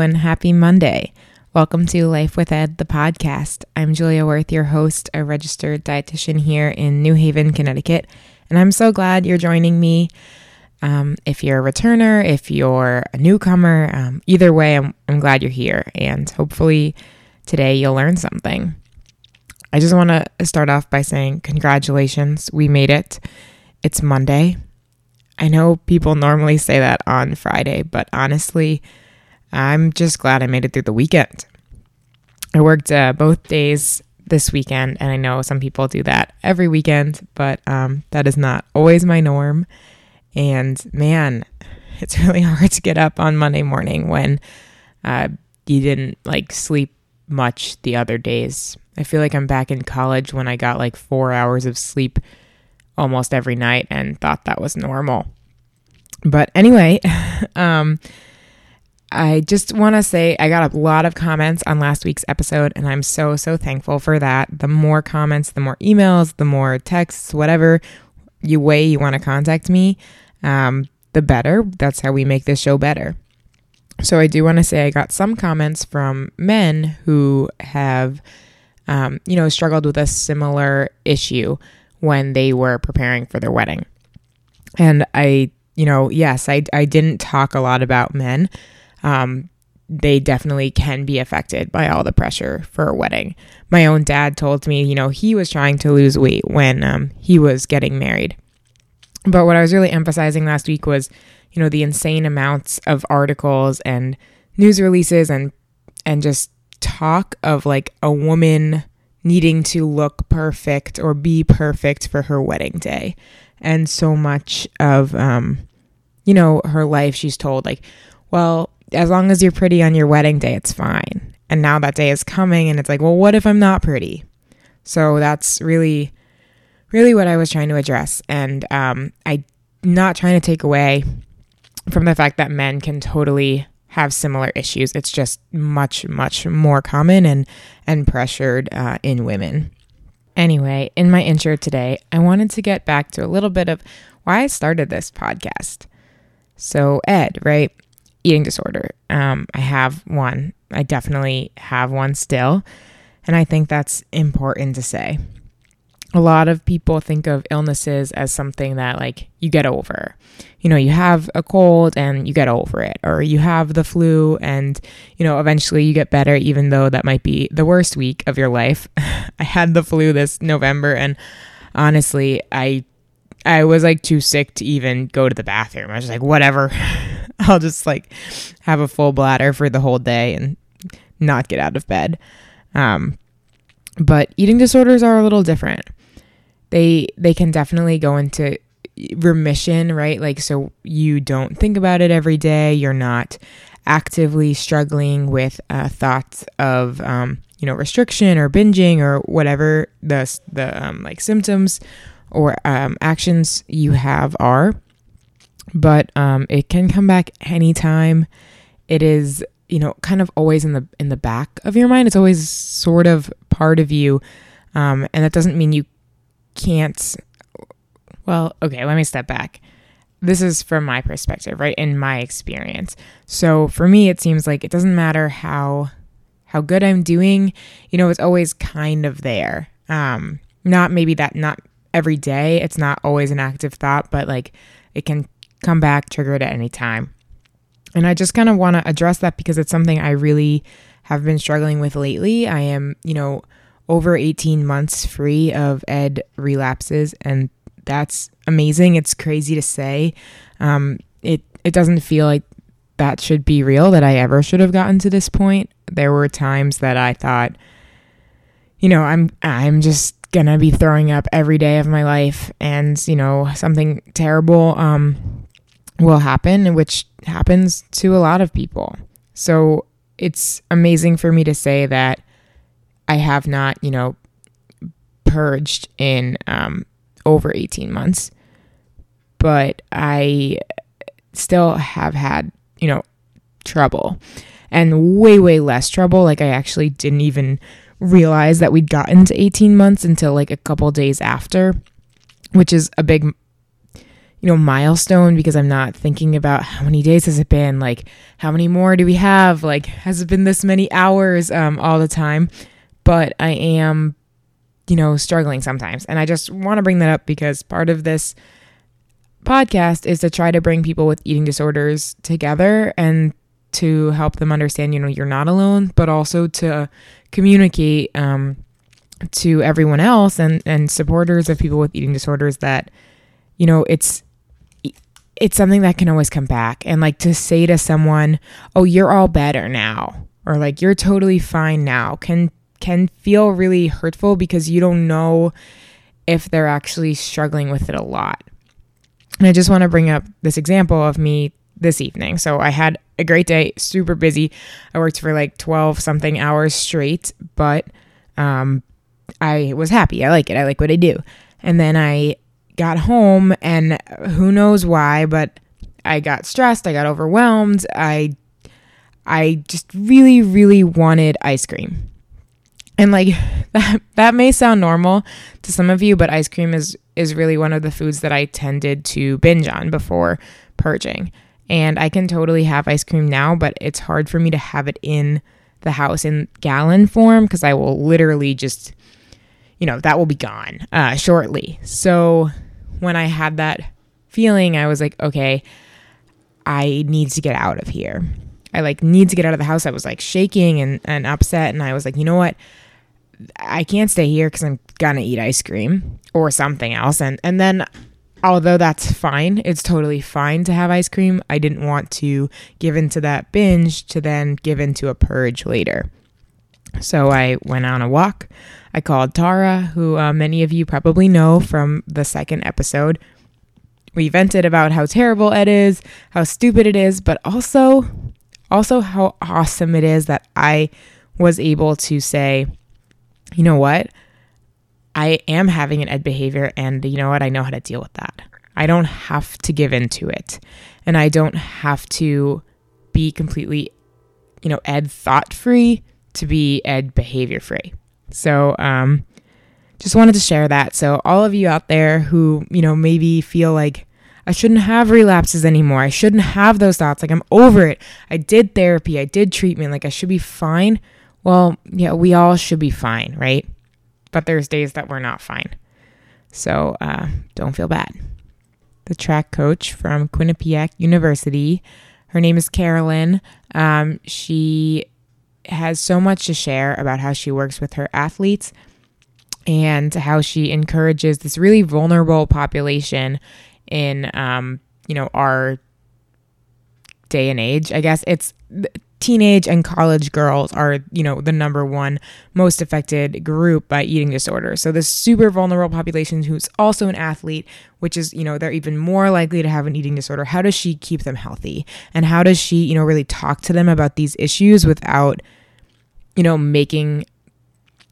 And happy Monday. Welcome to Life with Ed, the podcast. I'm Julia Worth, your host, a registered dietitian here in New Haven, Connecticut, and I'm so glad you're joining me. Um, if you're a returner, if you're a newcomer, um, either way, I'm, I'm glad you're here, and hopefully today you'll learn something. I just want to start off by saying congratulations, we made it. It's Monday. I know people normally say that on Friday, but honestly, I'm just glad I made it through the weekend. I worked uh, both days this weekend, and I know some people do that every weekend, but um, that is not always my norm. And man, it's really hard to get up on Monday morning when uh, you didn't like sleep much the other days. I feel like I'm back in college when I got like four hours of sleep almost every night and thought that was normal. But anyway, um, I just want to say I got a lot of comments on last week's episode, and I'm so, so thankful for that. The more comments, the more emails, the more texts, whatever you way you want to contact me, um, the better. That's how we make this show better. So I do want to say I got some comments from men who have, um, you know, struggled with a similar issue when they were preparing for their wedding. And I, you know, yes, I, I didn't talk a lot about men. Um, they definitely can be affected by all the pressure for a wedding. My own dad told me, you know, he was trying to lose weight when um, he was getting married. But what I was really emphasizing last week was, you know, the insane amounts of articles and news releases and and just talk of like a woman needing to look perfect or be perfect for her wedding day. And so much of um you know, her life she's told like, well, as long as you're pretty on your wedding day, it's fine. And now that day is coming and it's like, well, what if I'm not pretty? So that's really really what I was trying to address. And um, I'm not trying to take away from the fact that men can totally have similar issues. It's just much, much more common and and pressured uh, in women. Anyway, in my intro today, I wanted to get back to a little bit of why I started this podcast. So, Ed, right? Eating disorder. Um, I have one. I definitely have one still. And I think that's important to say a lot of people think of illnesses as something that like you get over. You know, you have a cold and you get over it, or you have the flu and, you know, eventually you get better, even though that might be the worst week of your life. I had the flu this November and honestly, I I was like too sick to even go to the bathroom. I was like, whatever. I'll just like have a full bladder for the whole day and not get out of bed. Um, but eating disorders are a little different they they can definitely go into remission, right? Like so you don't think about it every day. You're not actively struggling with uh, thoughts of um, you know restriction or binging or whatever the the um, like symptoms or um, actions you have are. But um, it can come back anytime. It is you know kind of always in the in the back of your mind. It's always sort of part of you, um, and that doesn't mean you can't. Well, okay, let me step back. This is from my perspective, right? In my experience. So for me, it seems like it doesn't matter how how good I'm doing. You know, it's always kind of there. Um, not maybe that not every day. It's not always an active thought, but like it can come back triggered at any time. And I just kind of want to address that because it's something I really have been struggling with lately. I am, you know, over 18 months free of ed relapses and that's amazing it's crazy to say um, it it doesn't feel like that should be real that i ever should have gotten to this point there were times that i thought you know i'm i'm just gonna be throwing up every day of my life and you know something terrible um, will happen which happens to a lot of people so it's amazing for me to say that I have not, you know, purged in um, over 18 months, but I still have had, you know, trouble and way, way less trouble. Like, I actually didn't even realize that we'd gotten to 18 months until like a couple days after, which is a big, you know, milestone because I'm not thinking about how many days has it been, like how many more do we have, like has it been this many hours um, all the time. But I am, you know, struggling sometimes, and I just want to bring that up because part of this podcast is to try to bring people with eating disorders together and to help them understand, you know, you're not alone, but also to communicate um, to everyone else and and supporters of people with eating disorders that, you know, it's it's something that can always come back. And like to say to someone oh you're all better now or like you're totally fine now can can feel really hurtful because you don't know if they're actually struggling with it a lot. And i just want to bring up this example of me this evening. So i had a great day super busy. I worked for like 12 something hours straight but um i was happy. I like it. I like what i do. And then i got home and who knows why, but I got stressed, I got overwhelmed. I I just really really wanted ice cream. And like that that may sound normal to some of you, but ice cream is is really one of the foods that I tended to binge on before purging. And I can totally have ice cream now, but it's hard for me to have it in the house in gallon form because I will literally just, you know, that will be gone uh, shortly. So when I had that feeling, I was like, okay, I need to get out of here. I like need to get out of the house. I was like shaking and, and upset. And I was like, you know what? I can't stay here because I'm gonna eat ice cream or something else. And and then although that's fine, it's totally fine to have ice cream. I didn't want to give into that binge to then give into a purge later. So I went on a walk. I called Tara, who uh, many of you probably know from the second episode. We vented about how terrible it is, how stupid it is, but also also how awesome it is that I was able to say, you know what? I am having an ed behavior and you know what? I know how to deal with that. I don't have to give in to it. And I don't have to be completely, you know, ed thought free to be ed behavior free. So, um, just wanted to share that. So, all of you out there who, you know, maybe feel like I shouldn't have relapses anymore, I shouldn't have those thoughts, like I'm over it. I did therapy, I did treatment, like I should be fine. Well, yeah, we all should be fine, right? But there's days that we're not fine. So, uh, don't feel bad. The track coach from Quinnipiac University, her name is Carolyn. Um, she has so much to share about how she works with her athletes and how she encourages this really vulnerable population in um, you know our day and age i guess. It's teenage and college girls are you know the number one most affected group by eating disorders so this super vulnerable population who's also an athlete which is you know they're even more likely to have an eating disorder. How does she keep them healthy? And how does she you know really talk to them about these issues without you know, making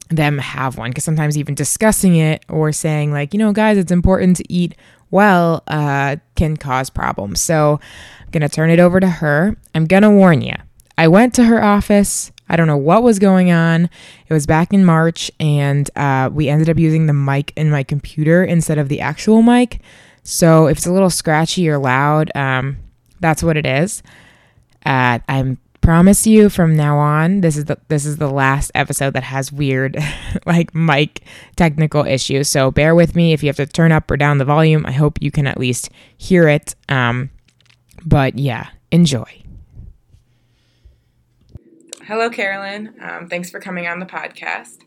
them have one. Because sometimes even discussing it or saying like you know guys it's important to eat well uh, can cause problems. So i'm gonna turn it over to her. I'm gonna warn you i went to her office. I don't know what was going on. It was back in march and uh, we ended up using the mic in my computer instead of the actual mic. So if it's a little scratchy or loud um, that's what it is. Uh, i'm promise you from now on this is the this is the last episode that has weird like mic technical issues. So bear with me if you have to turn up or down the volume. I hope you can at least hear it. Um but yeah enjoy. Hello carolyn. Um, thanks for coming on the podcast.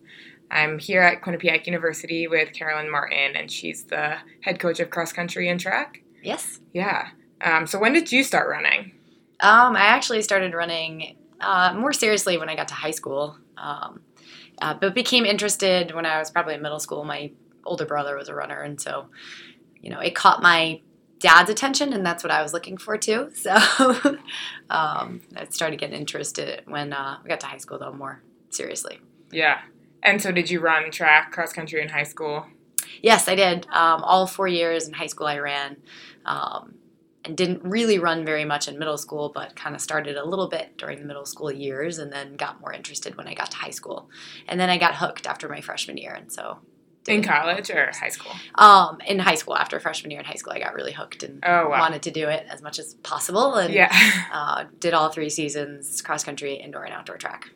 I'm here at quinnipiac university with carolyn martin and she's the head coach of cross country and track. Yes. Yeah. Um, so when did you start running um, I actually started running uh, more seriously when I got to high school, um, uh, but became interested when I was probably in middle school. My older brother was a runner, and so you know it caught my dad's attention, and that's what I was looking for too. So um, I started getting interested when uh, we got to high school, though more seriously. Yeah. And so, did you run track, cross country in high school? Yes, I did. Um, all four years in high school, I ran. Um, and didn't really run very much in middle school, but kind of started a little bit during the middle school years and then got more interested when I got to high school. And then I got hooked after my freshman year, and so In college or high school? Um, in high school, after freshman year in high school, I got really hooked and oh, wow. wanted to do it as much as possible. And yeah. uh, did all three seasons cross country, indoor, and outdoor track.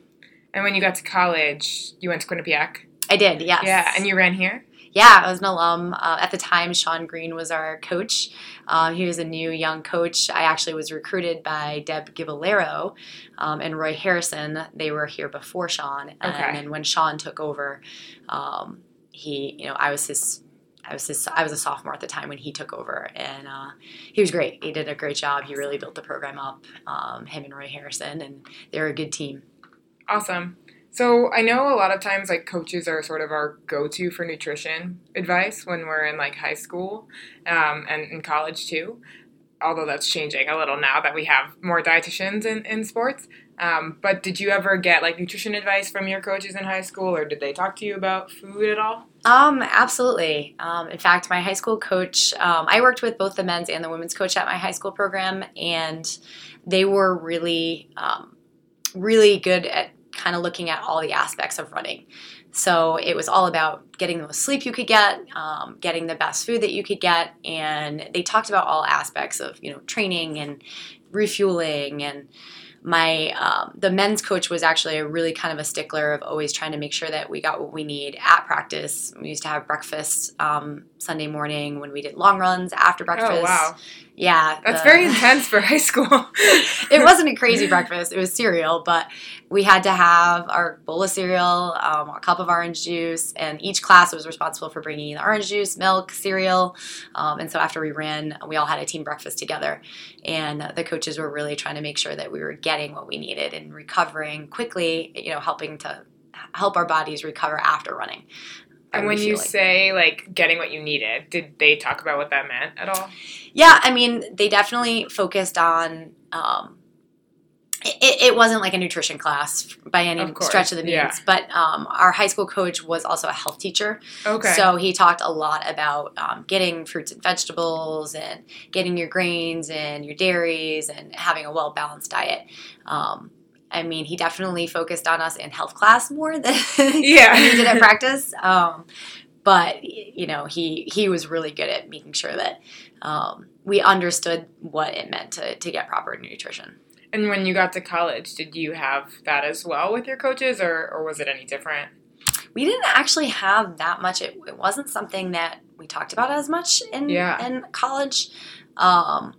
And when you got to college, you went to Quinnipiac? I did, yes. Yeah, and you ran here? Yeah, I was an alum. Uh, at the time, Sean Green was our coach. Uh, he was a new young coach. I actually was recruited by Deb Givallero um, and Roy Harrison. They were here before Sean. And Okay. then when Sean took over, um, he, you know, I was his. I was his, I was a sophomore at the time when he took over, and uh, he was great. He did a great job. He really built the program up. Um, him and Roy Harrison, and they're a good team. Awesome. So I know a lot of times like coaches are sort of our go-to for nutrition advice when we're in like high school um, and in college too. Although that's changing a little now that we have more dietitians in, in sports. Um, but did you ever get like nutrition advice from your coaches in high school, or did they talk to you about food at all? Um, absolutely. Um, in fact, my high school coach, um, I worked with both the men's and the women's coach at my high school program, and they were really, um, really good at kind of looking at all the aspects of running. So it was all about getting the most sleep you could get, um, getting the best food that you could get, and they talked about all aspects of you know training and refueling and my um, the men's coach was actually a really kind of a stickler of always trying to make sure that we got what we need at practice. We used to have breakfast um, Sunday morning when we did long runs after breakfast. Oh wow, Yeah, that's the- very intense for high school. it wasn't a crazy breakfast. It was cereal, but we had to have our bowl of cereal, um, a cup of orange juice, and each class was responsible for bringing the orange juice, milk, cereal. Um, and so after we ran, we all had a team breakfast together, and the coaches were really trying to make sure that we were getting what we needed and recovering quickly. You know, helping to help our bodies recover after running. And when you refueling. say like getting what you needed, did they talk about what that meant at all? Yeah, I mean, they definitely focused on. Um, it, it wasn't like a nutrition class by any Of stretch of the means, yeah. but um, our high school coach was also a health teacher. Okay. So he talked a lot about um, getting fruits and vegetables and getting your grains and your dairies and having a well balanced diet. Um, I mean, he definitely focused on us in health class more than Yeah. he did at practice. Um, but you know, he he was really good at making sure that um, we understood what it meant to to get proper nutrition. And when you got to college, did you have that as well with your coaches, or, or was it any different? we didn't actually have that much. It, it wasn't something that we talked about as much in Yeah. in college. Um,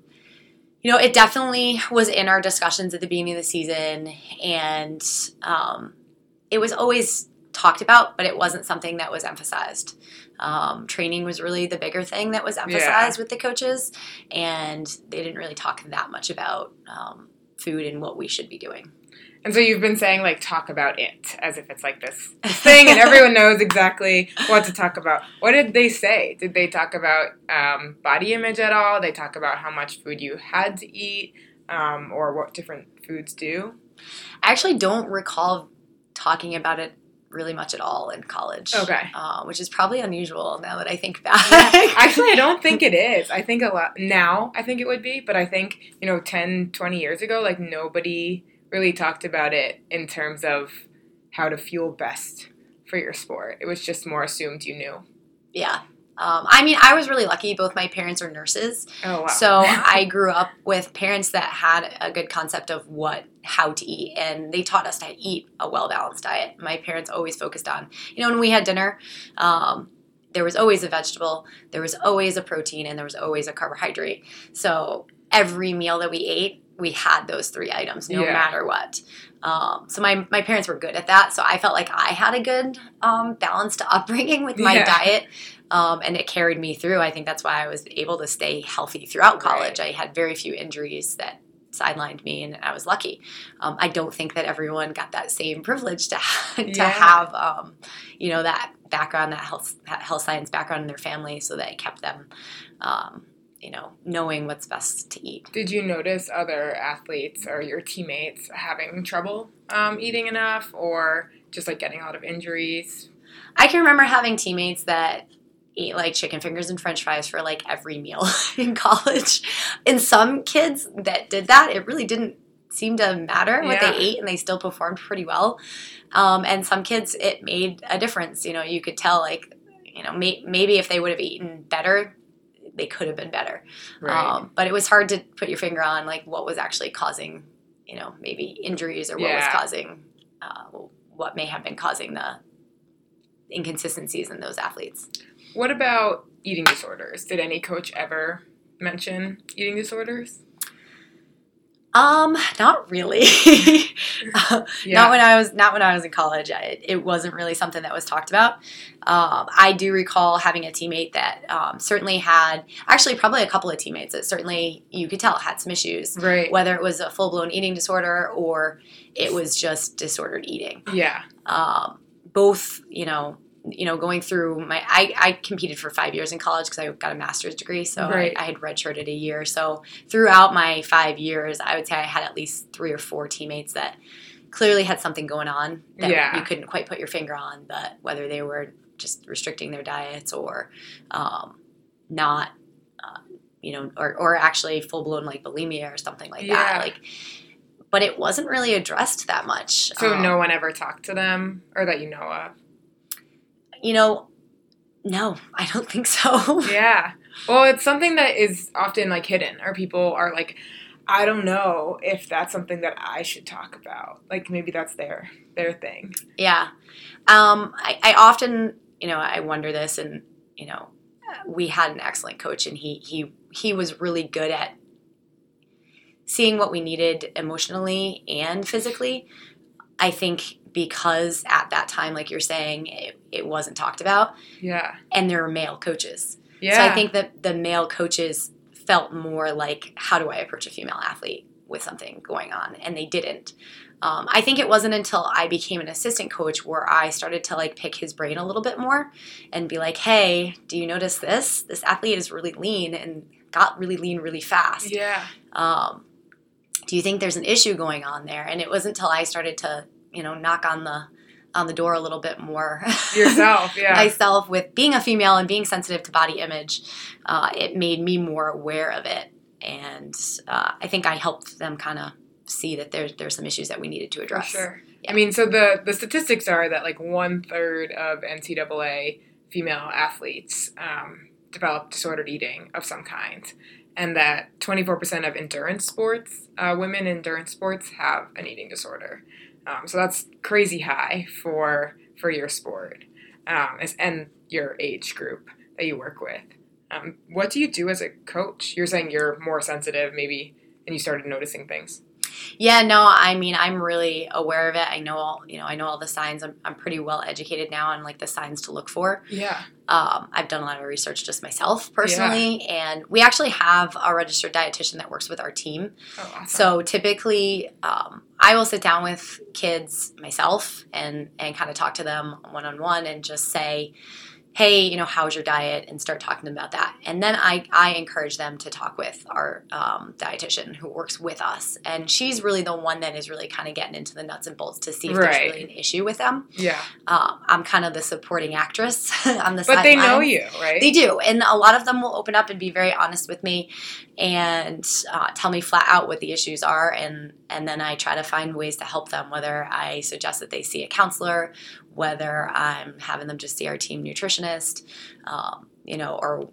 you know, it definitely was in our discussions at the beginning of the season, and um, it was always talked about, but it wasn't something that was emphasized. Um, training was really the bigger thing that was emphasized with the coaches, and they didn't really talk that much about um, food and what we should be doing. And so you've been saying like talk about it as if it's like this thing, and everyone knows exactly what to talk about. What did they say? Did they talk about um, body image at all? They talk about how much food you had to eat, um, or what different foods do. I actually don't recall talking about it really much at all in college. Okay. Uh, which is probably unusual now that I think back. Actually, I don't think it is. I think a lot now, I think it would be, but I think, you know, 10, 20 years ago, like nobody really talked about it in terms of how to fuel best for your sport. It was just more assumed you knew. yeah. Um, I mean, I was really lucky. Both my parents are nurses. Oh, wow. So I grew up with parents that had a good concept of what how to eat and they taught us to eat a well balanced diet. My parents always focused on, you know, when we had dinner, um, there was always a vegetable, there was always a protein, and there was always a carbohydrate. So every meal that we ate, we had those three items no Yeah. matter what. Um, so my, my parents were good at that. So I felt like I had a good um, balanced upbringing with my Yeah. diet. Um, and it carried me through. I think that's why I was able to stay healthy throughout college. I had very few injuries that sidelined me, and I was lucky. Um, I don't think that everyone got that same privilege to to Yeah. have, um, you know, that background, that health health science background in their family, so that it kept them, um, you know, knowing what's best to eat. Did you notice other athletes or your teammates having trouble um, eating enough or just like getting a lot of injuries? I can remember having teammates that ate like chicken fingers and french fries for like every meal in college. And some kids that did that, it really didn't seem to matter what Yeah. they ate and they still performed pretty well. Um, and some kids, it made a difference. You know, you could tell like, you know, may, maybe if they would have eaten better, they could have been better. Right. Um, but it was hard to put your finger on like what was actually causing, you know, maybe injuries or what Yeah. was causing, uh, what may have been causing the inconsistencies in those athletes. what about eating disorders? Did any coach ever mention eating disorders? Um, not really. Uh, Not when I was not when I was in college. I, it wasn't really something that was talked about. Um, I do recall having a teammate that um, certainly had actually probably a couple of teammates that certainly you could tell had some issues. right. Whether it was a full blown eating disorder or it was just disordered eating. Yeah. Um, both, you know, you know, going through my, I, I competed for five years in college because I got a master's degree, so Right. I, I had redshirted a year. So throughout my five years, I would say I had at least three or four teammates that clearly had something going on that Yeah. you couldn't quite put your finger on, but whether they were just restricting their diets or um, not, uh, you know, or, or actually full blown like bulimia or something like Yeah. that. Like, but it wasn't really addressed that much. So Um, no one ever talked to them or that you know of? You know, no, I don't think so. Yeah. Well, it's something that is often like hidden, or people are like, I don't know if that's something that I should talk about. Like maybe that's their their thing. yeah. Um, I, I often, you know, I wonder this, and you know, we had an excellent coach, and he he he was really good at seeing what we needed emotionally and physically. I think because at that time, like you're saying, it, it wasn't talked about, Yeah. and there were male coaches. Yeah. So I think that the male coaches felt more like, how do I approach a female athlete with something going on? And they didn't. Um, I think it wasn't until I became an assistant coach where I started to like pick his brain a little bit more and be like, hey, do you notice this? This athlete is really lean and got really lean really fast. Yeah. Um, do you think there's an issue going on there? And it wasn't until I started to, you know, knock on the on the door a little bit more Yourself. Yeah. myself with being a female and being sensitive to body image, uh, it made me more aware of it. And uh, I think I helped them kind of see that there's there's some issues that we needed to For address. sure. Yeah. I mean, so the the statistics are that like one third of NCAA female athletes um, develop disordered eating of some kind, and that 24% of endurance sports, uh, women in endurance sports, have an eating disorder. Um, so that's crazy high for for your sport um, and your age group that you work with. Um, what do you do as a coach? You're saying you're more sensitive, maybe, and you started noticing things. Yeah, no, I mean I'm really aware of it. I know all you know. I know all the signs. I'm, I'm pretty well educated now on like the signs to look for. Yeah. Um, I've done a lot of research just myself personally, and we actually have a registered dietitian that works with our team. Oh, awesome. So typically, um, I will sit down with kids myself and and kind of talk to them one on one and just say, "Hey, you know, how's your diet?" and start talking to them about that. And then I I encourage them to talk with our um, dietitian who works with us, and she's really the one that is really kind of getting into the nuts and bolts to see if Right. there's really an issue with them. yeah. Um, I'm kind of the supporting actress on the But they know you, right? They do, and a lot of them will open up and be very honest with me, and uh, tell me flat out what the issues are, and and then I try to find ways to help them. Whether I suggest that they see a counselor, whether I'm having them just see our team nutritionist, um, you know, or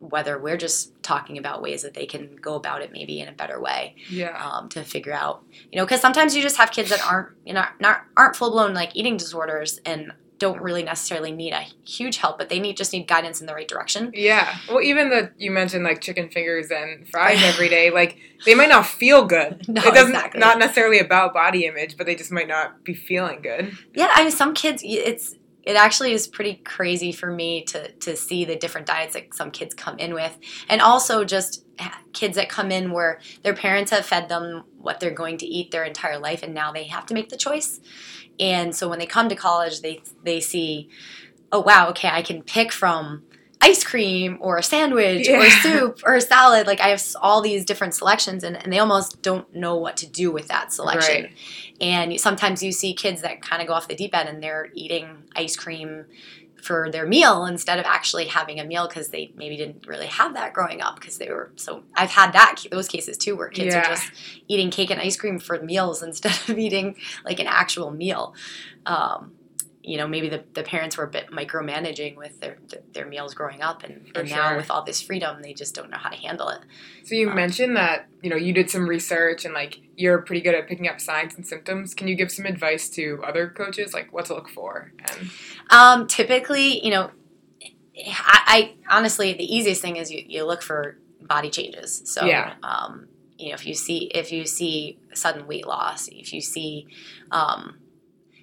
whether we're just talking about ways that they can go about it maybe in a better way Yeah. um, to figure out, you know, because sometimes you just have kids that aren't, you know, not aren't full blown like eating disorders and don't really necessarily need a huge help, but they need just need guidance in the right direction. Yeah. Well, even the you mentioned like chicken fingers and fries every day, like they might not feel good. No, it doesn't exactly. not necessarily about body image, but they just might not be feeling good. Yeah, I mean, some kids, it's it actually is pretty crazy for me to to see the different diets that some kids come in with, and also just kids that come in where their parents have fed them what they're going to eat their entire life, and now they have to make the choice. And so when they come to college, they they see, oh wow, okay, I can pick from ice cream or a sandwich or soup or a salad. Like I have all these different selections, and, and they almost don't know what to do with that selection. Right. And sometimes you see kids that kind of go off the deep end and they're eating ice cream for their meal instead of actually having a meal because they maybe didn't really have that growing up because they were so I've had that those cases too where kids Yeah. are just eating cake and ice cream for meals instead of eating like an actual meal. Um, you know maybe the, the parents were a bit micromanaging with their their meals growing up and, and now with all this freedom they just don't know how to handle it So you Um, mentioned that you know you did some research and like you're pretty good at picking up signs and symptoms. Can you give some advice to other coaches like what to look for? And um, typically you know I, I honestly the easiest thing is you, you look for body changes so Yeah. um, you know if you see if you see sudden weight loss if you see um,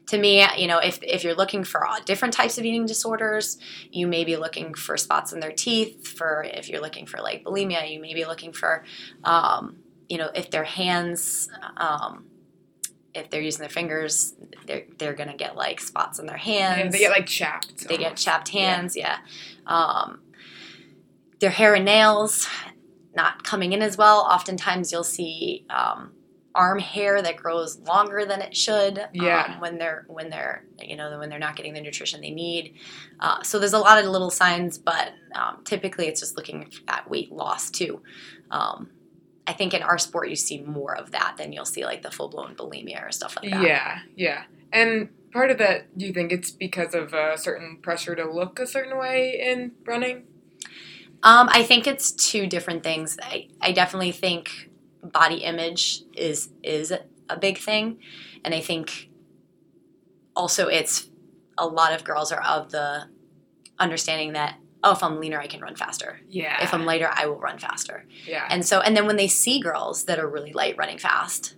to me you know if, if you're looking for uh, different types of eating disorders you may be looking for spots in their teeth for if you're looking for like bulimia you may be looking for um, you know if their hands um, if they're using their fingers they're, they're gonna get like spots in their hands and they get like chapped. they get almost. chapped Yeah. hands yeah, Um, their hair and nails not coming in as well oftentimes you'll see um, arm hair that grows longer than it should Yeah. um, when they're when they're you know when they're not getting the nutrition they need uh, so there's a lot of little signs but um, typically it's just looking at weight loss too um, I think in our sport you see more of that than you'll see like the full blown bulimia or stuff like that. Yeah, yeah. And part of that, do you think it's because of a certain pressure to look a certain way in running? Um, I think it's two different things. I, I definitely think body image is is a big thing, and I think also it's a lot of girls are of the understanding that oh, if I'm leaner, I can run faster. Yeah. If I'm lighter, I will run faster. yeah. And so, and then when they see girls that are really light running fast,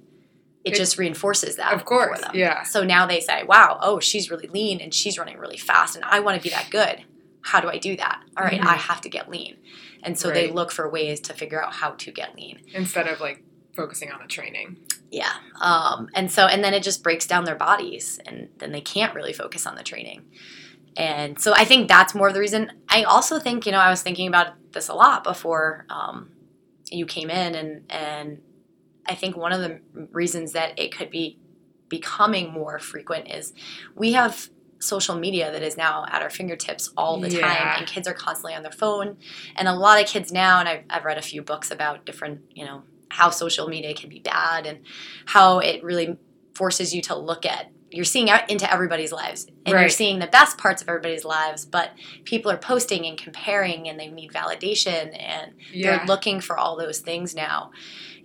it, It- just reinforces that. of course. for them. Yeah. So now they say, wow, oh, she's really lean and she's running really fast, and I want to be that good. How do I do that? All right, Mhm. I have to get lean. And so they look for ways to figure out how to get lean. Instead of like focusing on the training. Yeah. Um, and so, and then it just breaks down their bodies, and then they can't really focus on the training. And so I think that's more of the reason. I also think, you know, I was thinking about this a lot before um, you came in, and and I think one of the reasons that it could be becoming more frequent is we have social media that is now at our fingertips all the Yeah. time and kids are constantly on their phone and a lot of kids now and I've, I've read a few books about different you know how social media can be bad and how it really forces you to look at you're seeing out into everybody's lives and you're seeing the best parts of everybody's lives but people are posting and comparing and they need validation and Yeah. they're looking for all those things now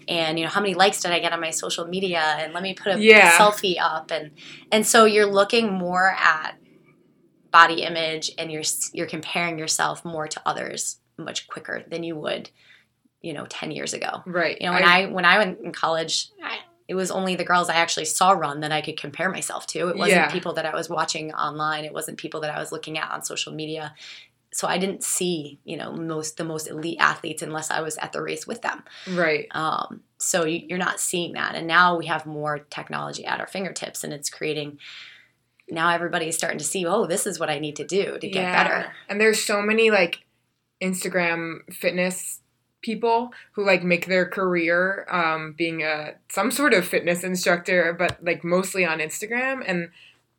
and you know how many likes did i get on my social media and let me put a Yeah. selfie up and and so you're looking more at body image and you're you're comparing yourself more to others much quicker than you would you know 10 years ago right. you know when I, when i went in college I, it was only the girls i actually saw run that i could compare myself to it wasn't Yeah. people that i was watching online it wasn't people that i was looking at on social media so i didn't see you know most the most elite athletes unless i was at the race with them right. um, so you, you're not seeing that and now we have more technology at our fingertips and it's creating now everybody's starting to see oh this is what i need to do to get Yeah. better And there's so many like Instagram fitness people who like make their career um, being a some sort of fitness instructor, but like mostly on Instagram, and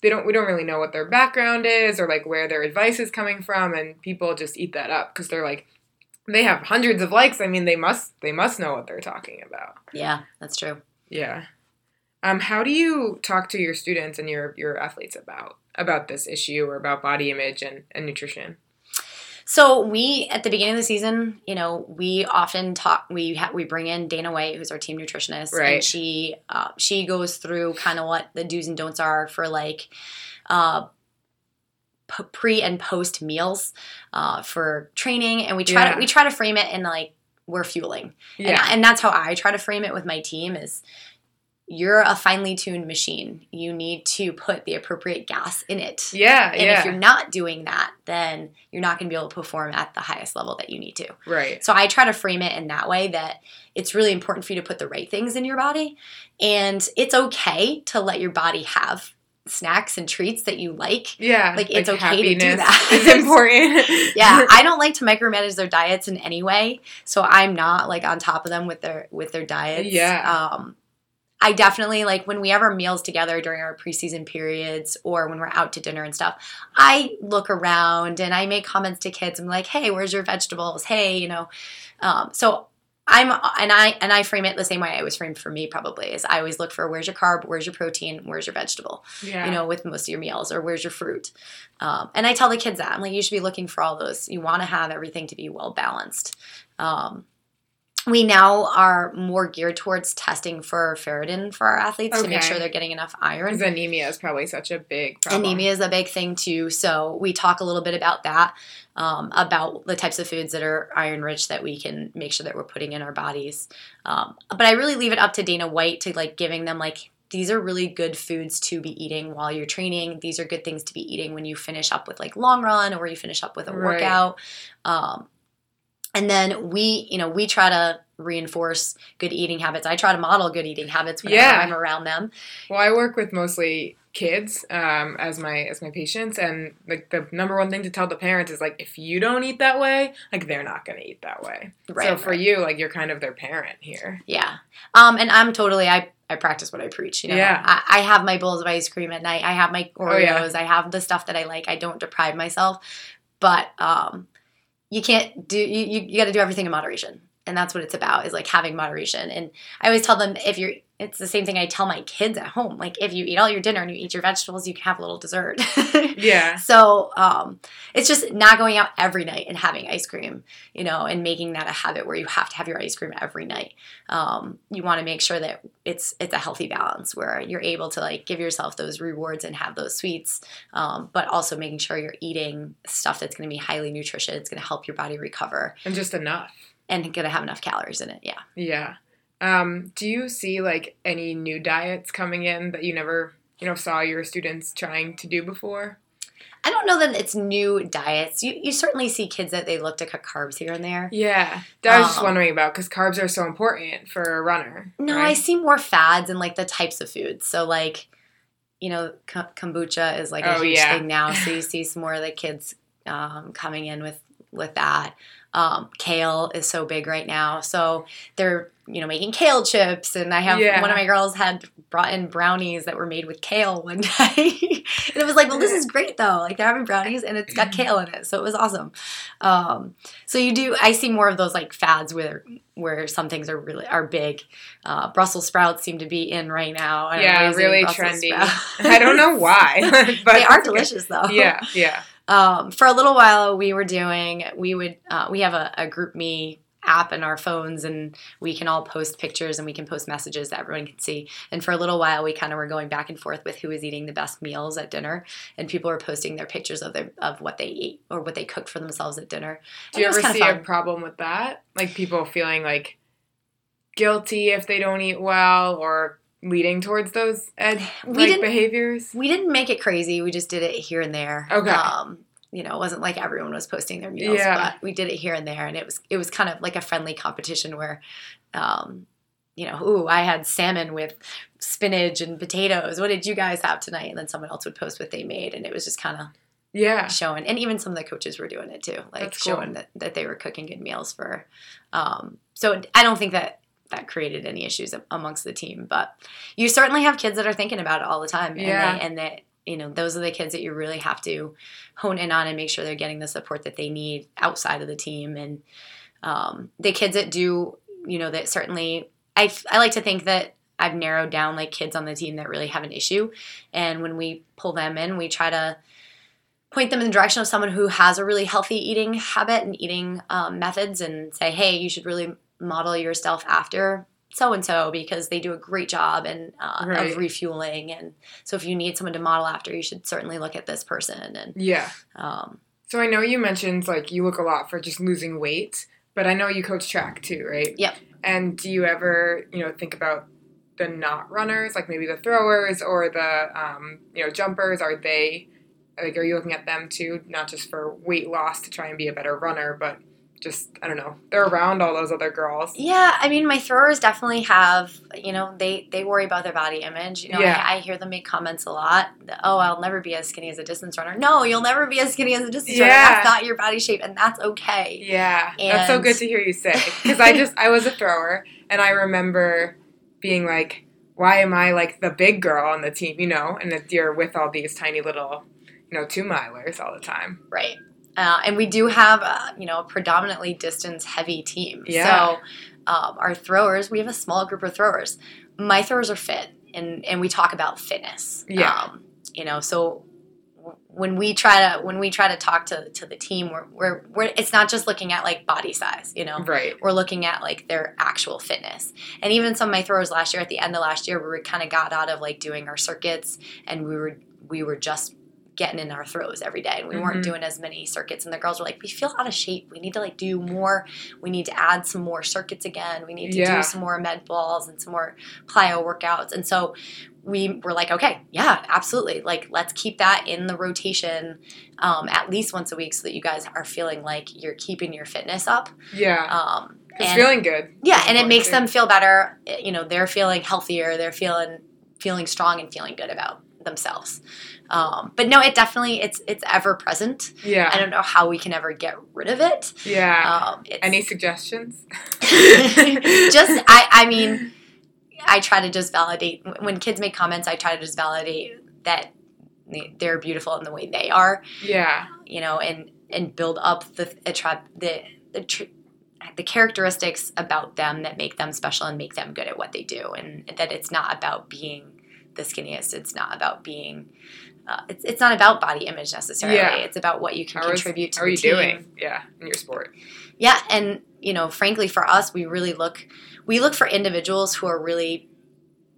they don't we don't really know what their background is or like where their advice is coming from, and people just eat that up because they're like they have hundreds of likes. I mean, they must they must know what they're talking about. yeah that's true Yeah. Um, how do you talk to your students and your your athletes about about this issue or about body image and, and nutrition? So we at the beginning of the season, you know, we often talk. We ha- we bring in Dana White, who's our team nutritionist, Right. and she uh, she goes through kind of what the do's and don'ts are for like uh, p- pre and post meals uh, for training, and we try Yeah. to we try to frame it in like we're fueling, and, Yeah. and that's how I try to frame it with my team is. You're a finely tuned machine. You need to put the appropriate gas in it. yeah, And yeah. if you're not doing that, then you're not going to be able to perform at the highest level that you need to. right. So I try to frame it in that way that it's really important for you to put the right things in your body. And it's okay to let your body have snacks and treats that you like. Yeah. Like, it's okay to do that. It's important. Yeah, I don't like to micromanage their diets in any way. So I'm not like on top of them with their with their diets. Yeah. Um I definitely like when we have our meals together during our preseason periods or when we're out to dinner and stuff. I look around and I make comments to kids. I'm like, "Hey, where's your vegetables? Hey, you know." Um, so I'm and I and I frame it the same way I was framed for me probably is I always look for where's your carb, where's your protein, where's your vegetable, Yeah. you know, with most of your meals, or where's your fruit. Um, and I tell the kids that I'm like, you should be looking for all those. You want to have everything to be well balanced. Um, we now are more geared towards testing for ferritin for our athletes to make sure they're getting enough iron. Because anemia is probably such a big problem. Anemia is a big thing too. So we talk a little bit about that, um, about the types of foods that are iron rich that we can make sure that we're putting in our bodies. Um, but I really leave it up to Dana White to like giving them like these are really good foods to be eating while you're training. These are good things to be eating when you finish up with like long run or you finish up with a Right. workout. Um, and then we, you know, we try to reinforce good eating habits. I try to model good eating habits whenever Yeah. I'm around them. Well, I work with mostly kids um, as my as my patients, and like the number one thing to tell the parents is like, if you don't eat that way, like they're not gonna eat that way. Right, so for right. you, like you're kind of their parent here. Yeah. Um, and I'm totally I, I practice what I preach. You know, Yeah. I, I have my bowls of ice cream at night. I have my Oh, yeah. Oreos. I have the stuff that I like. I don't deprive myself, but um, you can't do. You you, you got to do everything in moderation, and that's what it's about. Is like having moderation. And I always tell them if you're. It's the same thing I tell my kids at home. Like if you eat all your dinner and you eat your vegetables, you can have a little dessert. Yeah. So um, it's just not going out every night and having ice cream, you know, and making that a habit where you have to have your ice cream every night. Um, you want to make sure that it's it's a healthy balance where you're able to like give yourself those rewards and have those sweets, um, but also making sure you're eating stuff that's going to be highly nutritious. It's going to help your body recover And just enough. and going to have enough calories in it. Yeah. Yeah. Um, do you see like any new diets coming in that you never, you know, saw your students trying to do before? I don't know that it's new diets. You you certainly see kids that they look to cut carbs here and there. Yeah. That I was just Um, wondering about because carbs are so important for a runner. No, I see more fads and like the types of foods. So like, you know, k- kombucha is like a Oh, huge yeah. thing now. So you see some more of the kids um, coming in with with that. Um, kale is so big right now. So they're you know making kale chips, and I have Yeah. one of my girls had brought in brownies that were made with kale one day, and it was like, well, this is great though. Like they're having brownies and it's got kale in it, so it was awesome. Um, so you do. I see more of those like fads where where some things are really are big. Uh, Brussels sprouts seem to be in right now. Yeah, really Brussels trendy. I don't know why, but they are delicious though. Yeah, yeah. Um, for a little while, we were doing. We would. Uh, we have a, a GroupMe app in our phones and we can all post pictures and we can post messages that everyone can see and for a little while we kind of were going back and forth with who was eating the best meals at dinner and people were posting their pictures of their of what they eat or what they cooked for themselves at dinner Do you And ever see a problem with that? Like people feeling like guilty if they don't eat well or leading towards those ed- We like didn't- behaviors? We didn't make it crazy. We just did it here and there. Okay. Um, you know, it wasn't like everyone was posting their meals, Yeah. but we did it here and there, and it was it was kind of like a friendly competition where, um, you know, ooh, I had salmon with spinach and potatoes. What did you guys have tonight? And then someone else would post what they made, and it was just kind of Yeah. showing. And even some of the coaches were doing it too, like cool. showing that, that they were cooking good meals for. Um, so I don't think that that created any issues amongst the team, but you certainly have kids that are thinking about it all the time, and Yeah. they, and that you know those are the kids that you really have to hone in on and make sure they're getting the support that they need outside of the team, and um, the kids that do, you know, that certainly I I like to think that. I've narrowed down like kids on the team that really have an issue, and when we pull them in, we try to point them in the direction of someone who has a really healthy eating habit and eating um, methods and say, hey, you should really model yourself after so and so because they do a great job and uh, Right. of refueling. And so if you need someone to model after, you should certainly look at this person. And Yeah. um, So I know you mentioned like you look a lot for just losing weight, but I know you coach track too, right? Yep. And do you ever, you know, think about the not runners, like maybe the throwers or the, um, you know, jumpers? Are they, like, are you looking at them too, not just for weight loss to try and be a better runner, but just I don't know, they're around all those other girls. yeah, I mean, my throwers definitely have, you know, they they worry about their body image. You know, Yeah. I, I hear them make comments a lot. Oh, I'll never be as skinny as a distance runner. No, you'll never be as skinny as a distance runner. Yeah. That's not your body shape, and that's okay. Yeah, that's so good to hear you say because I just I was a thrower and I remember being like, why am I like the big girl on the team, you know? And that you're with all these tiny little, you know, two milers all the time. Right. Uh, and we do have, uh, you know, a predominantly distance heavy team. Yeah. So um, our throwers, we have a small group of throwers. My throwers are fit, and and we talk about fitness. Yeah. Um, you know, so when we try to when we try to talk to, to the team we're, we're, we're it's not just looking at like body size you know Right. we're looking at like their actual fitness and even some of my throwers last year at the end of last year we kind of got out of like doing our circuits and we were we were just getting in our throws every day and we Mhm. weren't doing as many circuits and the girls were like we feel out of shape we need to like do more we need to add some more circuits again we need to Yeah. do some more med balls and some more plyo workouts and so we were like okay yeah absolutely like let's keep that in the rotation um, at least once a week so that you guys are feeling like you're keeping your fitness up Yeah. um, it's feeling good. yeah, and it makes too. them feel better. Eh, You know, they're feeling healthier. They're feeling feeling strong and feeling good about themselves. Um, but no, it definitely it's it's ever present. Yeah. I don't know how we can ever get rid of it. yeah. Um, Any suggestions? just I I mean, I try to just validate when kids make comments. I try to just validate that they- they're beautiful in the way they are. Yeah. you know, and and build up the attract the the tr- the characteristics about them that make them special and make them good at what they do, and that it's not about being the skinniest. It's not about being. Uh, it's, it's not about body image necessarily. Yeah. It's about what you can How is- contribute to How are you team. doing? Yeah, in your sport. Yeah, and you know, frankly, for us, we really look we look for individuals who are really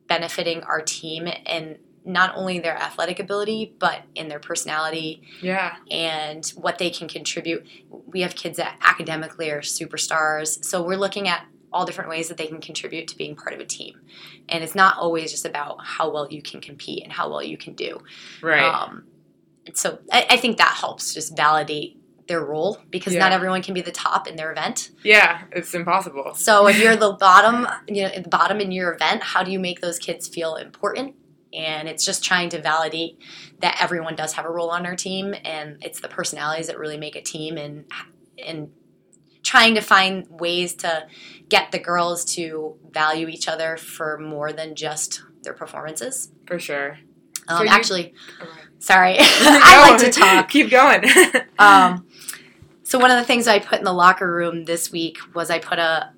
benefiting our team and not only their athletic ability, but in their personality, Yeah. and what they can contribute. We have kids that academically are superstars, so we're looking at all different ways that they can contribute to being part of a team. And it's not always just about how well you can compete and how well you can do. Right. Um, so I, I think that helps just validate their role because not everyone can be the top in their event. yeah, it's impossible. So if you're the bottom, you know, at the bottom in your event, how do you make those kids feel important? And it's just trying to validate that everyone does have a role on our team, and it's the personalities that really make a team, and and trying to find ways to get the girls to value each other for more than just their performances. For sure. Um, So actually, Okay. sorry, I like to talk. Keep going. Um, so one of the things I put in the locker room this week was I put a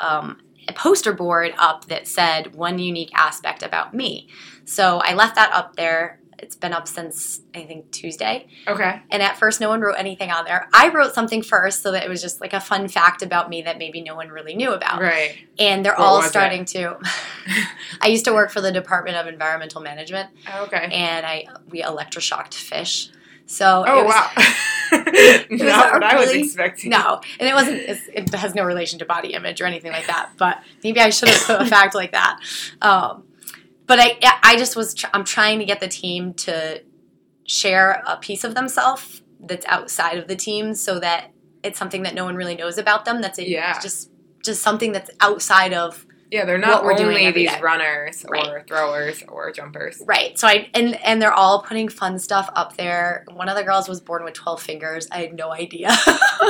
um, a poster board up that said one unique aspect about me. So I left that up there. It's been up since I think Tuesday. okay. And at first, no one wrote anything on there. I wrote something first so that it was just like a fun fact about me that maybe no one really knew about. Right. And they're What all was it? starting to. I used to work for the Department of Environmental Management, Okay. and I we electroshocked fish. So Oh it was, wow. was Not what I was expecting. No, and it wasn't. It's, it has no relation to body image or anything like that. But maybe I should have put a fact like that. Um, but I, I just was. Tr- I'm trying to get the team to share a piece of themselves that's outside of the team, so that it's something that no one really knows about them. That's a, Yeah. just just something that's outside of Yeah, they're not we're doing only these day. runners or Right. throwers or jumpers. right. So I and and they're all putting fun stuff up there. One of the girls was born with 12 fingers. I had no idea.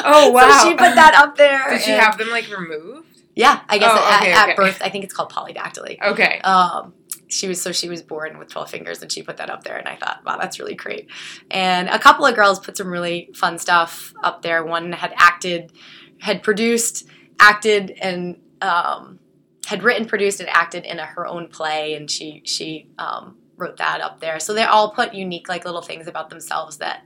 Oh, wow. so she put that up there. Did she have them like removed? Yeah, I guess Oh, at, okay, at okay. birth, I think it's called polydactyly. Okay. Um, she was so she was born with 12 fingers and she put that up there and i thought wow that's really great. And a couple of girls put some really fun stuff up there. One had acted had produced acted and um, had written produced and acted in a, her own play and she she um, wrote that up there. So they all put unique like little things about themselves that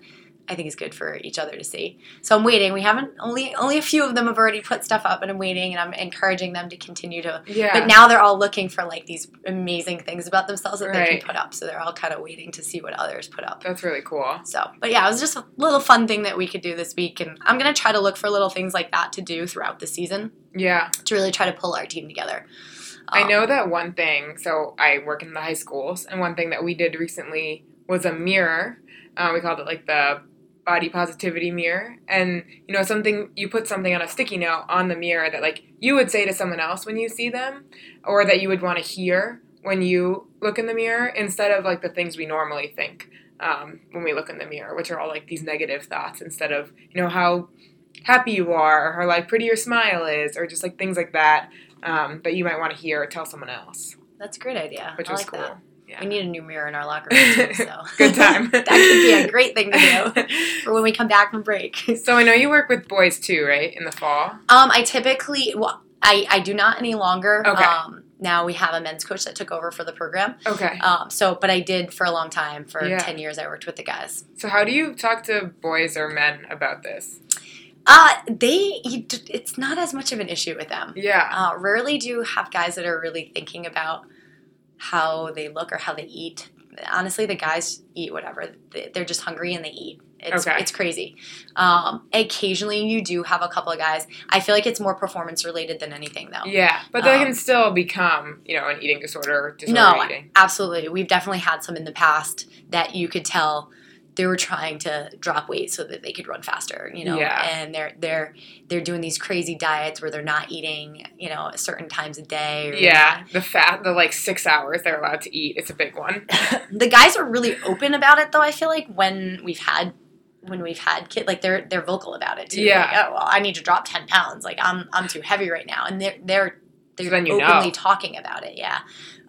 I think is good for each other to see. So I'm waiting. We haven't only only a few of them have already put stuff up, and I'm waiting, and I'm encouraging them to continue to Yeah. but now they're all looking for like these amazing things about themselves that they can put up. So they're all kind of waiting to see what others put up. That's really cool. So, but yeah, it was just a little fun thing that we could do this week. And I'm going to try to look for little things like that to do throughout the season Yeah. to really try to pull our team together. I Um, know that one thing. So I work in the high schools, and one thing that we did recently was a mirror. Uh, we called it like the body positivity mirror, and you know something you put something on a sticky note on the mirror that like you would say to someone else when you see them, or that you would want to hear when you look in the mirror instead of like the things we normally think um, when we look in the mirror, which are all like these negative thoughts instead of you know how happy you are or how like pretty your smile is or just like things like that um, that you might want to hear or tell someone else, That's a great idea. which I was like cool. that. Yeah. We need a new mirror in our locker room too. So Good time. that could be a great thing to do for when we come back from break. so I know you work with boys too, right? In the fall. Um, I typically, well, I, I do not any longer. Okay. Um, now we have a men's coach that took over for the program. Okay. Um, so, but I did for a long time. For Yeah. 10 years, I worked with the guys. So how do you talk to boys or men about this? Uh, they, it's not as much of an issue with them. Yeah. Uh, rarely do you have guys that are really thinking about how they look or how they eat. Honestly, the guys eat whatever. They- They're just hungry and they eat. It's, Okay. it's crazy. Um, occasionally, you do have a couple of guys. I feel like it's more performance related than anything, though. Yeah, but that Um, can still become, you know, an eating disorder, disorder No, eating. absolutely. We've definitely had some in the past that you could tell they were trying to drop weight so that they could run faster, you know. Yeah. And they're they're they're doing these crazy diets where they're not eating, you know, certain times a day. Yeah, the fat, the like six hours they're allowed to eat, it's a big one. the guys are really open about it though i feel like when we've had when we've had kid like they're they're vocal about it too Yeah. like, oh well i need to drop 10 pounds like i'm i'm too heavy right now and they're they're they're openly know. talking about it yeah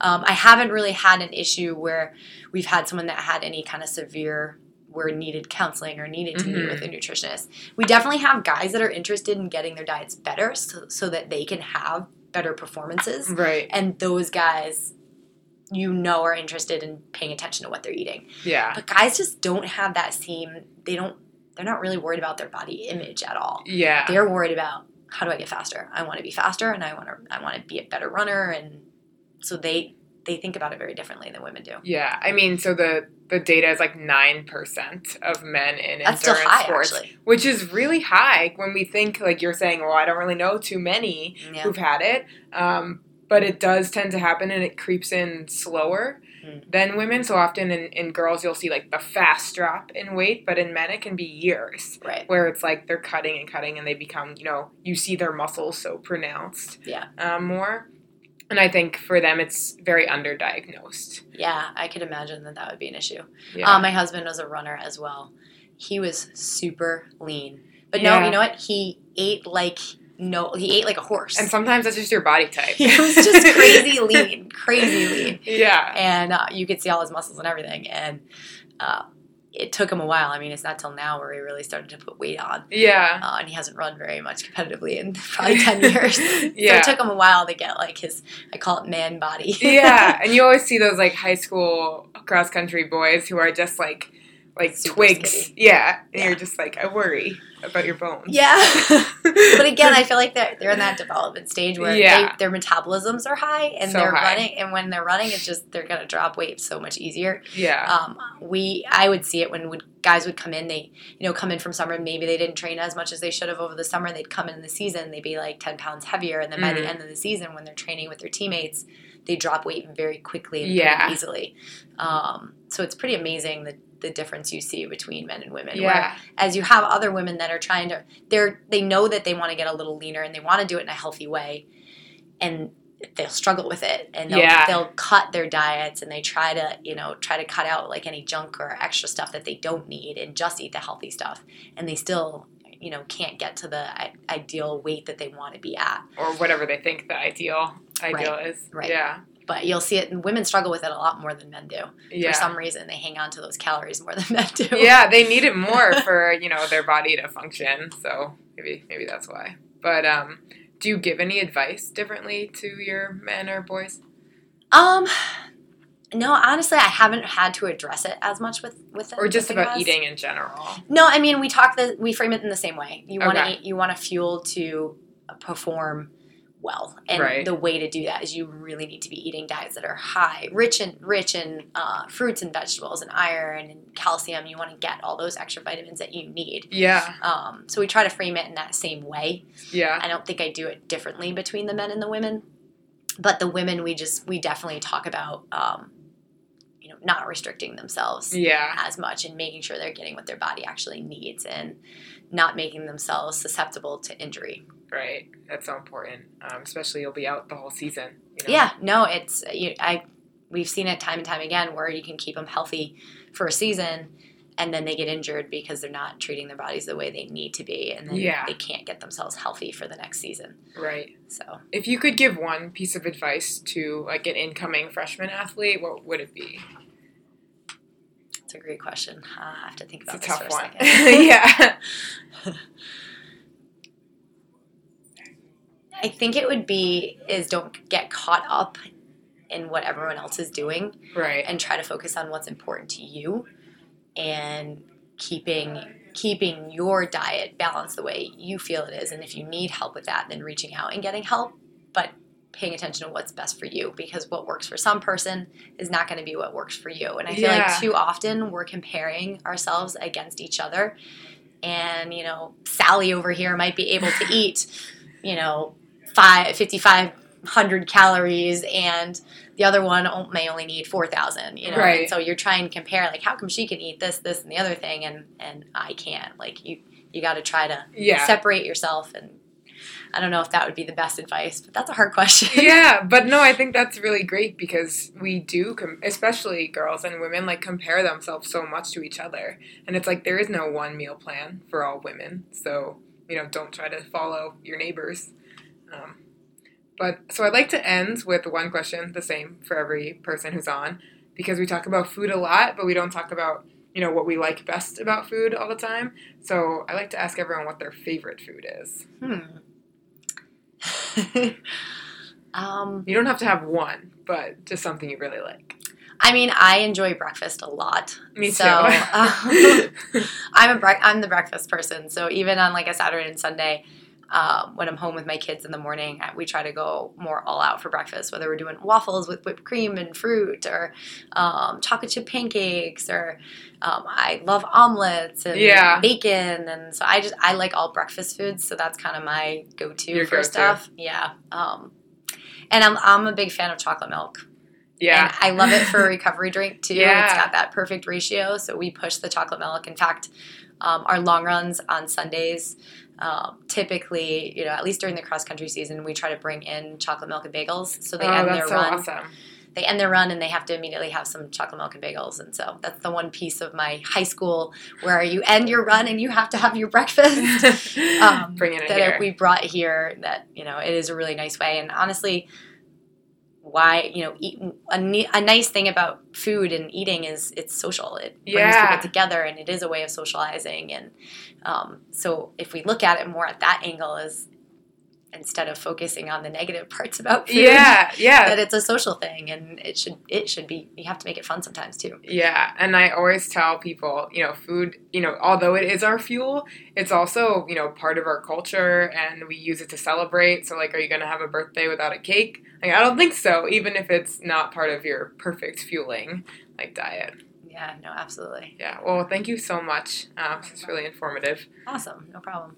um, i haven't really had an issue where we've had someone that had any kind of severe where needed counseling or needed to meet Mhm. with a nutritionist we definitely have guys that are interested in getting their diets better so, so that they can have better performances Right. and those guys you know are interested in paying attention to what they're eating Yeah. but guys just don't have that same they don't they're not really worried about their body image at all Yeah. they're worried about how do i get faster i want to be faster and i want to i want to be a better runner and so they they think about it very differently than women do Yeah. I mean, so the the data is like nine percent of men in that's endurance high sports, actually which is really high when we think like you're saying. Well, I don't really know too many yeah who've had it, um, but it does tend to happen, and it creeps in slower Mm. than women. So often in, in girls, you'll see like the fast drop in weight, but in men, it can be years. right where it's like they're cutting and cutting and they become you know you see their muscles so pronounced Yeah. um, more and i think for them it's very underdiagnosed yeah i could imagine that that would be an issue yeah Um, my husband was a runner as well. He was super lean, but no, you know what? He ate like no, he ate like a horse. and sometimes that's just your body type he was just crazy lean, crazy lean, yeah and uh, you could see all his muscles and everything. And uh, it took him a while. I mean, it's not till now where he really started to put weight on, yeah uh, and he hasn't run very much competitively in probably ten years. so Yeah. it took him a while to get like his, I call it man body. yeah and you always see those like high school cross country boys who are just like like Super twigs skinny. yeah and Yeah. you're just like i worry about your bones yeah. but again, I feel like they're they're in that development stage where Yeah. they, their metabolisms are high, and So they're high. running. And when they're running, it's just they're gonna drop weight so much easier. yeah Um, we I would see it when would, guys would come in. They you know come in from summer. And maybe they didn't train as much as they should have over the summer. They'd come in the season. They'd be like ten pounds heavier, and then by Mhm. the end of the season, when they're training with their teammates, they drop weight very quickly and Yeah. easily. Um, so it's pretty amazing the the difference you see between men and women. Yeah as you have other women that are trying to they're they know that they want to get a little leaner and they want to do it in a healthy way and they'll struggle with it and they'll, Yeah. they'll cut their diets and they try to you know try to cut out like any junk or extra stuff that they don't need and just eat the healthy stuff and they still you know can't get to the ideal weight that they want to be at or whatever they think the ideal ideal is right. yeah but you'll see it and women struggle with it a lot more than men do yeah for some reason they hang on to those calories more than men do yeah, they need it more for you know their body to function. So maybe maybe that's why. But um, do you give any advice differently to your men or boys? Um, no, honestly, I haven't had to address it as much with with Or just about guys. eating in general? No, I mean we talk the we frame it in the same way. You want to Okay. eat, you want to fuel to perform well, and Right. the way to do that is you really need to be eating diets that are high, rich in rich in uh, fruits and vegetables and iron and calcium. You want to get all those extra vitamins that you need. Yeah, Um, so we try to frame it in that same way. yeah, I don't think I do it differently between the men and the women, but the women we just we definitely talk about um, you know not restricting themselves yeah, as much and making sure they're getting what their body actually needs and not making themselves susceptible to injury. Right. That's so important, um, especially you'll be out the whole season. You know? Yeah, no, it's you, I we've seen it time and time again where you can keep them healthy for a season. And then they get injured because they're not treating their bodies the way they need to be, and then Yeah. they can't get themselves healthy for the next season. right. So, If you could give one piece of advice to like an incoming freshman athlete, what would it be? It's a great question. I have to think about It's this tough for a one. second. yeah, I think it would be is don't get caught up in what everyone else is doing Right. and try to focus on what's important to you and keeping keeping your diet balanced the way you feel it is and if you need help with that then reaching out and getting help but paying attention to what's best for you because what works for some person is not going to be what works for you and i feel Yeah. like too often we're comparing ourselves against each other and you know sally over here might be able to eat you know five, 5500 calories and the other one may only need 4000 you know Right. and so you're trying to compare like how come she can eat this this and the other thing and and i can't like you you got to try to Yeah. separate yourself and i don't know if that would be the best advice but that's a hard question yeah, but no, I think that's really great because we do, com- especially girls and women, like compare themselves so much to each other, and it's like there is no one meal plan for all women. So you know, don't try to follow your neighbors. Um, but so I'd like to end with one question, the same for every person who's on, because we talk about food a lot, but we don't talk about you know what we like best about food all the time. So I like to ask everyone what their favorite food is. hmm. um You don't have to have one, but just something you really like. I mean, I enjoy breakfast a lot. Me So, too. um, I'm a bre- I'm the breakfast person. So even on like a Saturday and Sunday, um, when I'm home with my kids in the morning, we try to go more all out for breakfast. Whether we're doing waffles with whipped cream and fruit, or um, chocolate chip pancakes, or um, I love omelets and Yeah. bacon, and so I just I like all breakfast foods. So that's kind of my go-to Your for go-to. stuff. Yeah. Um, and I'm I'm a big fan of chocolate milk. yeah. And I love it for a recovery drink too. Yeah. It's got that perfect ratio. So we push the chocolate milk. In fact, um, our long runs on Sundays, um, typically, you know, at least during the cross country season, we try to bring in chocolate milk and bagels. So they oh, end their so run. awesome. They end their run and they have to immediately have some chocolate milk and bagels. And so that's the one piece of my high school where you end your run and you have to have your breakfast um, Bring it that here. we brought here that you know it is a really nice way and honestly why you know eat, a, a nice thing about food and eating is it's social. It brings people together and it is a way of socializing and um, so if we look at it more at that angle is instead of focusing on the negative parts about food yeah, yeah. that it's a social thing and it should it should be you have to make it fun sometimes too Yeah, and I always tell people, you know, food, you know, although it is our fuel, it's also, you know, part of our culture and we use it to celebrate. So, like, are you going to have a birthday without a cake? Like, I don't think so, even if it's not part of your perfect fueling, like, diet. yeah no absolutely Yeah, well, thank you so much. Um, this is really informative. awesome no problem